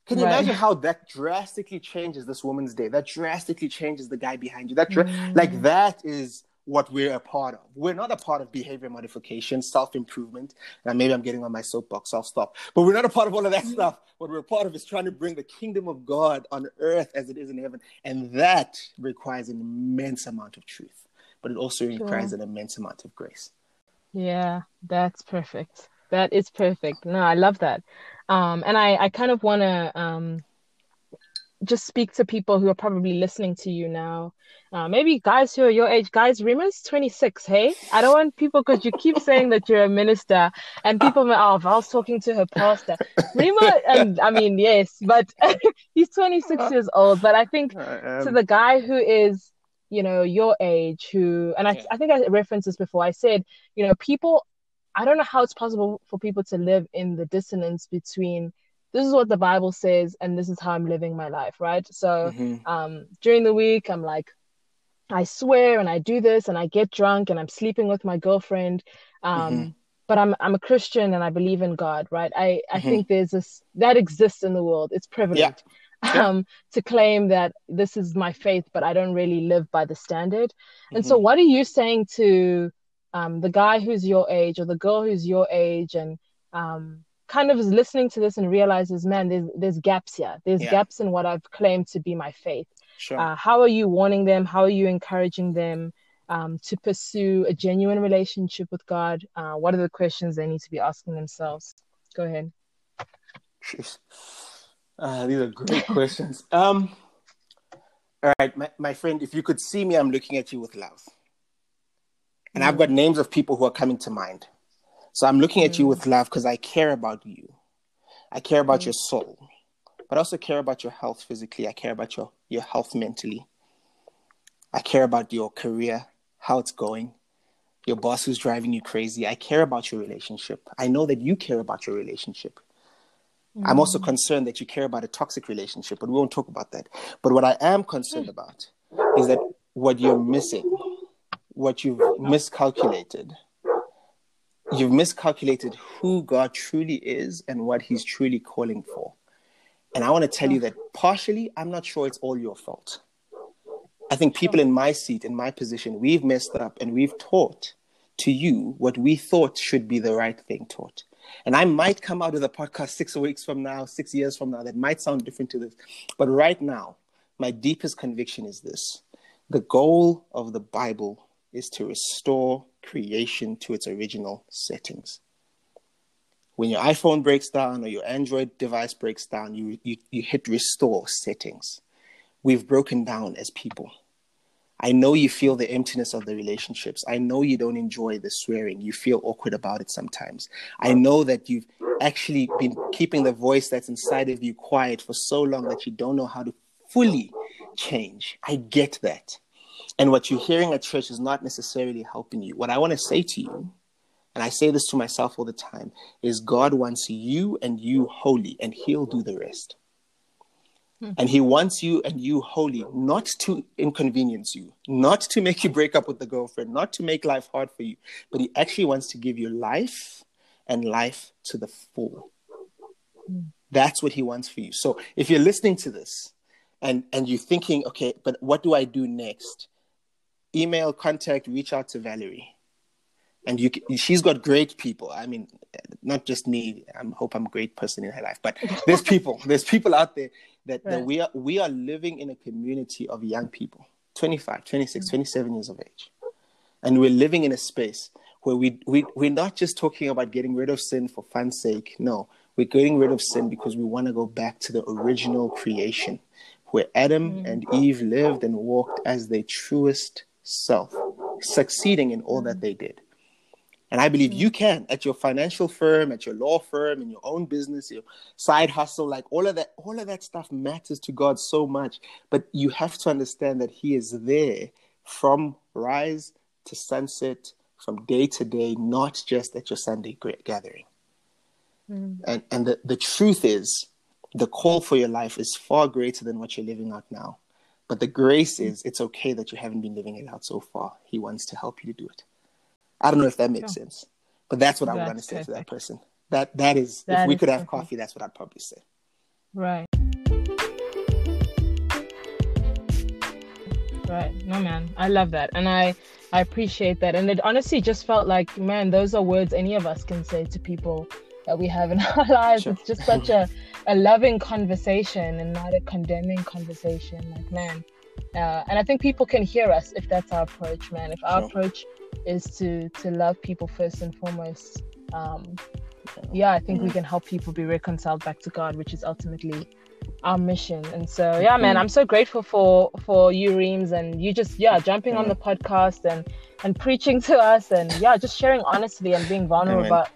Can you right. imagine how that drastically changes this woman's day? That drastically changes the guy behind you. That dra- mm. like that is what we're a part of. We're not a part of behavior modification, self improvement. And maybe I'm getting on my soapbox, I'll stop. But we're not a part of all of that mm-hmm. stuff. What we're a part of is trying to bring the kingdom of God on earth as it is in heaven. And that requires an immense amount of truth, but it also sure. requires an immense amount of grace. Yeah, that's perfect. That is perfect. No, I love that. Um, and I, I kind of want to um, just speak to people who are probably listening to you now. Uh, maybe guys who are your age. Guys, Remo's 26, hey? I don't want people, because you keep saying that you're a minister, and people may, oh, Val's talking to her pastor. Remo, and I mean, yes, but <laughs> he's 26 years old. But I think to the guy who is, you know, your age, who, and I, yeah. I think I referenced this before, I said, you know, people, I don't know how it's possible for people to live in the dissonance between this is what the Bible says, and this is how I'm living my life, right? So mm-hmm. um, during the week, I'm like, I swear and I do this and I get drunk and I'm sleeping with my girlfriend. Um, mm-hmm. But I'm I'm a Christian and I believe in God, right? I, I mm-hmm. think there's this that exists in the world. It's prevalent. Yeah. Um, to claim that this is my faith, but I don't really live by the standard. And so, mm-hmm. what are you saying to um, the guy who's your age or the girl who's your age and um, kind of is listening to this and realizes, man, there's there's gaps here. There's yeah. gaps in what I've claimed to be my faith. Sure. Uh, how are you warning them? How are you encouraging them um, to pursue a genuine relationship with God? Uh, what are the questions they need to be asking themselves? Go ahead. Jeez. Uh, these are great <laughs> questions. Um, all right, my, my friend, if you could see me, I'm looking at you with love. And mm. I've got names of people who are coming to mind. So I'm looking at you with mm. love because I care about you. I care about mm. your soul, but I also care about your health physically. I care about your, your health mentally. I care about your career, how it's going, your boss who's driving you crazy. I care about your relationship. I know that you care about your relationship. Mm. I'm also mm. concerned that you care about a toxic relationship, but we won't talk about that. But what I am concerned about is that what you're missing, what you've miscalculated, you've miscalculated who God truly is and what He's truly calling for. And I want to tell you that partially, I'm not sure it's all your fault. I think people in my seat, in my position, we've messed up and we've taught to you what we thought should be the right thing taught. And I might come out with a podcast six weeks from now, six years from now, that might sound different to this. But right now, my deepest conviction is this the goal of the Bible is to restore creation to its original settings. When your iPhone breaks down or your Android device breaks down, you, you, you hit restore settings. We've broken down as people. I know you feel the emptiness of the relationships. I know you don't enjoy the swearing. You feel awkward about it sometimes. I know that you've actually been keeping the voice that's inside of you quiet for so long that you don't know how to fully change. I get that. And what you're hearing at church is not necessarily helping you. What I want to say to you, and I say this to myself all the time, is God wants you and you holy, and He'll do the rest. Hmm. And He wants you and you holy, not to inconvenience you, not to make you break up with the girlfriend, not to make life hard for you, but He actually wants to give you life and life to the full. Hmm. That's what He wants for you. So if you're listening to this, and and you're thinking okay but what do i do next email, contact, reach out to Valerie. And you, she's got great people. I mean, not just me. I hope I'm a great person in her life, but <laughs> there's people. there's people out there that, right. that we are we are living in a community of young people, 25, 26, mm-hmm. 27 years of age, and we're living in a space where we we we're not just talking about getting rid of sin for fun's sake. No, We're getting rid of sin because we want to go back to the original creation where Adam mm-hmm. and Eve lived and walked as their truest self, succeeding in all that they did. And I believe you can at your financial firm, at your law firm, in your own business, your side hustle, like all of that, all of that stuff matters to God so much. But you have to understand that He is there from rise to sunset, from day to day, not just at your Sunday gathering. Mm. And and the, the truth is, the call for your life is far greater than what you're living out now. But the grace is it's okay that you haven't been living it out so far. He wants to help you to do it. I don't know if that makes sense, but that's what I would to say to that person. That that is, that if we could have perfect. coffee, that's what I'd probably say. Right. Right. No, man, I love that, and I I appreciate that, and it honestly just felt like, man, those are words any of us can say to people that we have in <laughs> our lives. Sure. It's just such a a loving conversation and not a condemning conversation. Like, man, uh, and I think people can hear us if that's our approach, man. If our sure. approach is to to love people first and foremost um yeah i think mm-hmm. we can help people be reconciled back to god which is ultimately our mission and so yeah man mm-hmm. i'm so grateful for for you reams and you just yeah jumping on the podcast and and preaching to us and yeah just sharing honestly and being vulnerable Amen. about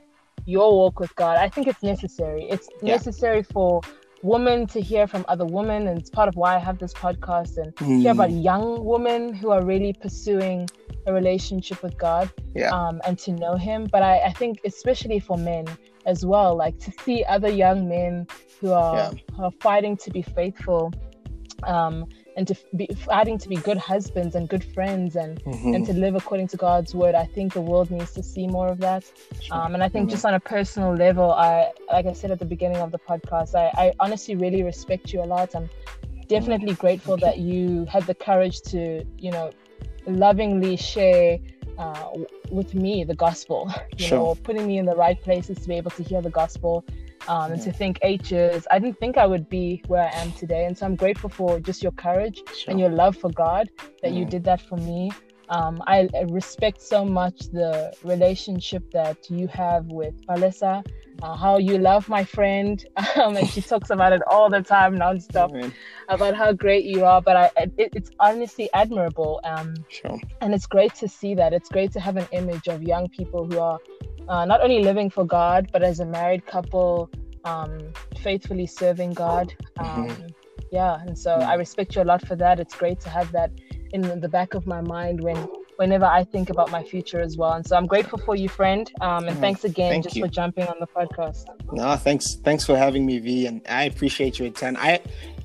your walk with god i think it's necessary it's yeah. necessary for women to hear from other women and it's part of why i have this podcast and mm. hear about young women who are really pursuing a relationship with god yeah. um, and to know him but I, I think especially for men as well like to see other young men who are, yeah. who are fighting to be faithful um, and to be fighting to be good husbands and good friends and mm-hmm. and to live according to God's word. I think the world needs to see more of that. Sure. Um, and I think mm-hmm. just on a personal level, I like I said at the beginning of the podcast, I, I honestly really respect you a lot. I'm definitely grateful that you had the courage to, you know, lovingly share uh, with me the gospel, <laughs> you sure. know, putting me in the right places to be able to hear the gospel um, and to think eight years, I didn't think I would be where I am today. And so I'm grateful for just your courage sure. and your love for God that you did that for me. Um, I respect so much the relationship that you have with Alessa, uh, how you love my friend, <laughs> um, and she <laughs> talks about it all the time, nonstop, Amen. about how great you are. But I, it, it's honestly admirable, um, sure. and it's great to see that. It's great to have an image of young people who are uh, not only living for God, but as a married couple, um, faithfully serving God. Um, mm-hmm. Yeah, and so mm-hmm. I respect you a lot for that. It's great to have that in the back of my mind when whenever I think about my future as well. And so I'm grateful for you, friend. Um, and mm, thanks again Thank just you. for jumping on the podcast. No, thanks. Thanks for having me, V. And I appreciate you a ton. I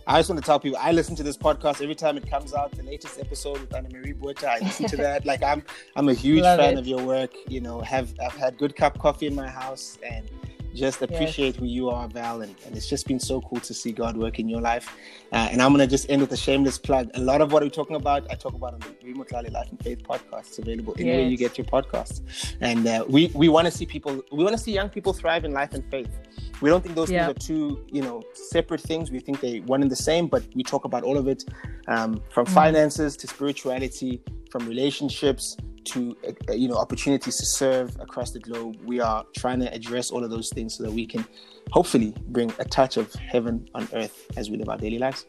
I just want to tell people I listen to this podcast every time it comes out. The latest episode with Anna Marie Buerta, I listen to <laughs> that. Like I'm I'm a huge Love fan it. of your work. You know, have I've had good cup coffee in my house and just appreciate yes. who you are, Val, and, and, it's just been so cool to see God work in your life. Uh, and I'm gonna just end with a shameless plug. A lot of what we're talking about, I talk about on the Reem Life and Faith podcast. It's available anywhere yes. you get your podcast. And uh, we we want to see people, we want to see young people thrive in life and faith. We don't think those yeah. things are two, you know, separate things. We think they one and the same, but we talk about all of it, um, from mm. finances to spirituality, from relationships to uh, you know opportunities to serve across the globe we are trying to address all of those things so that we can hopefully bring a touch of heaven on earth as we live our daily lives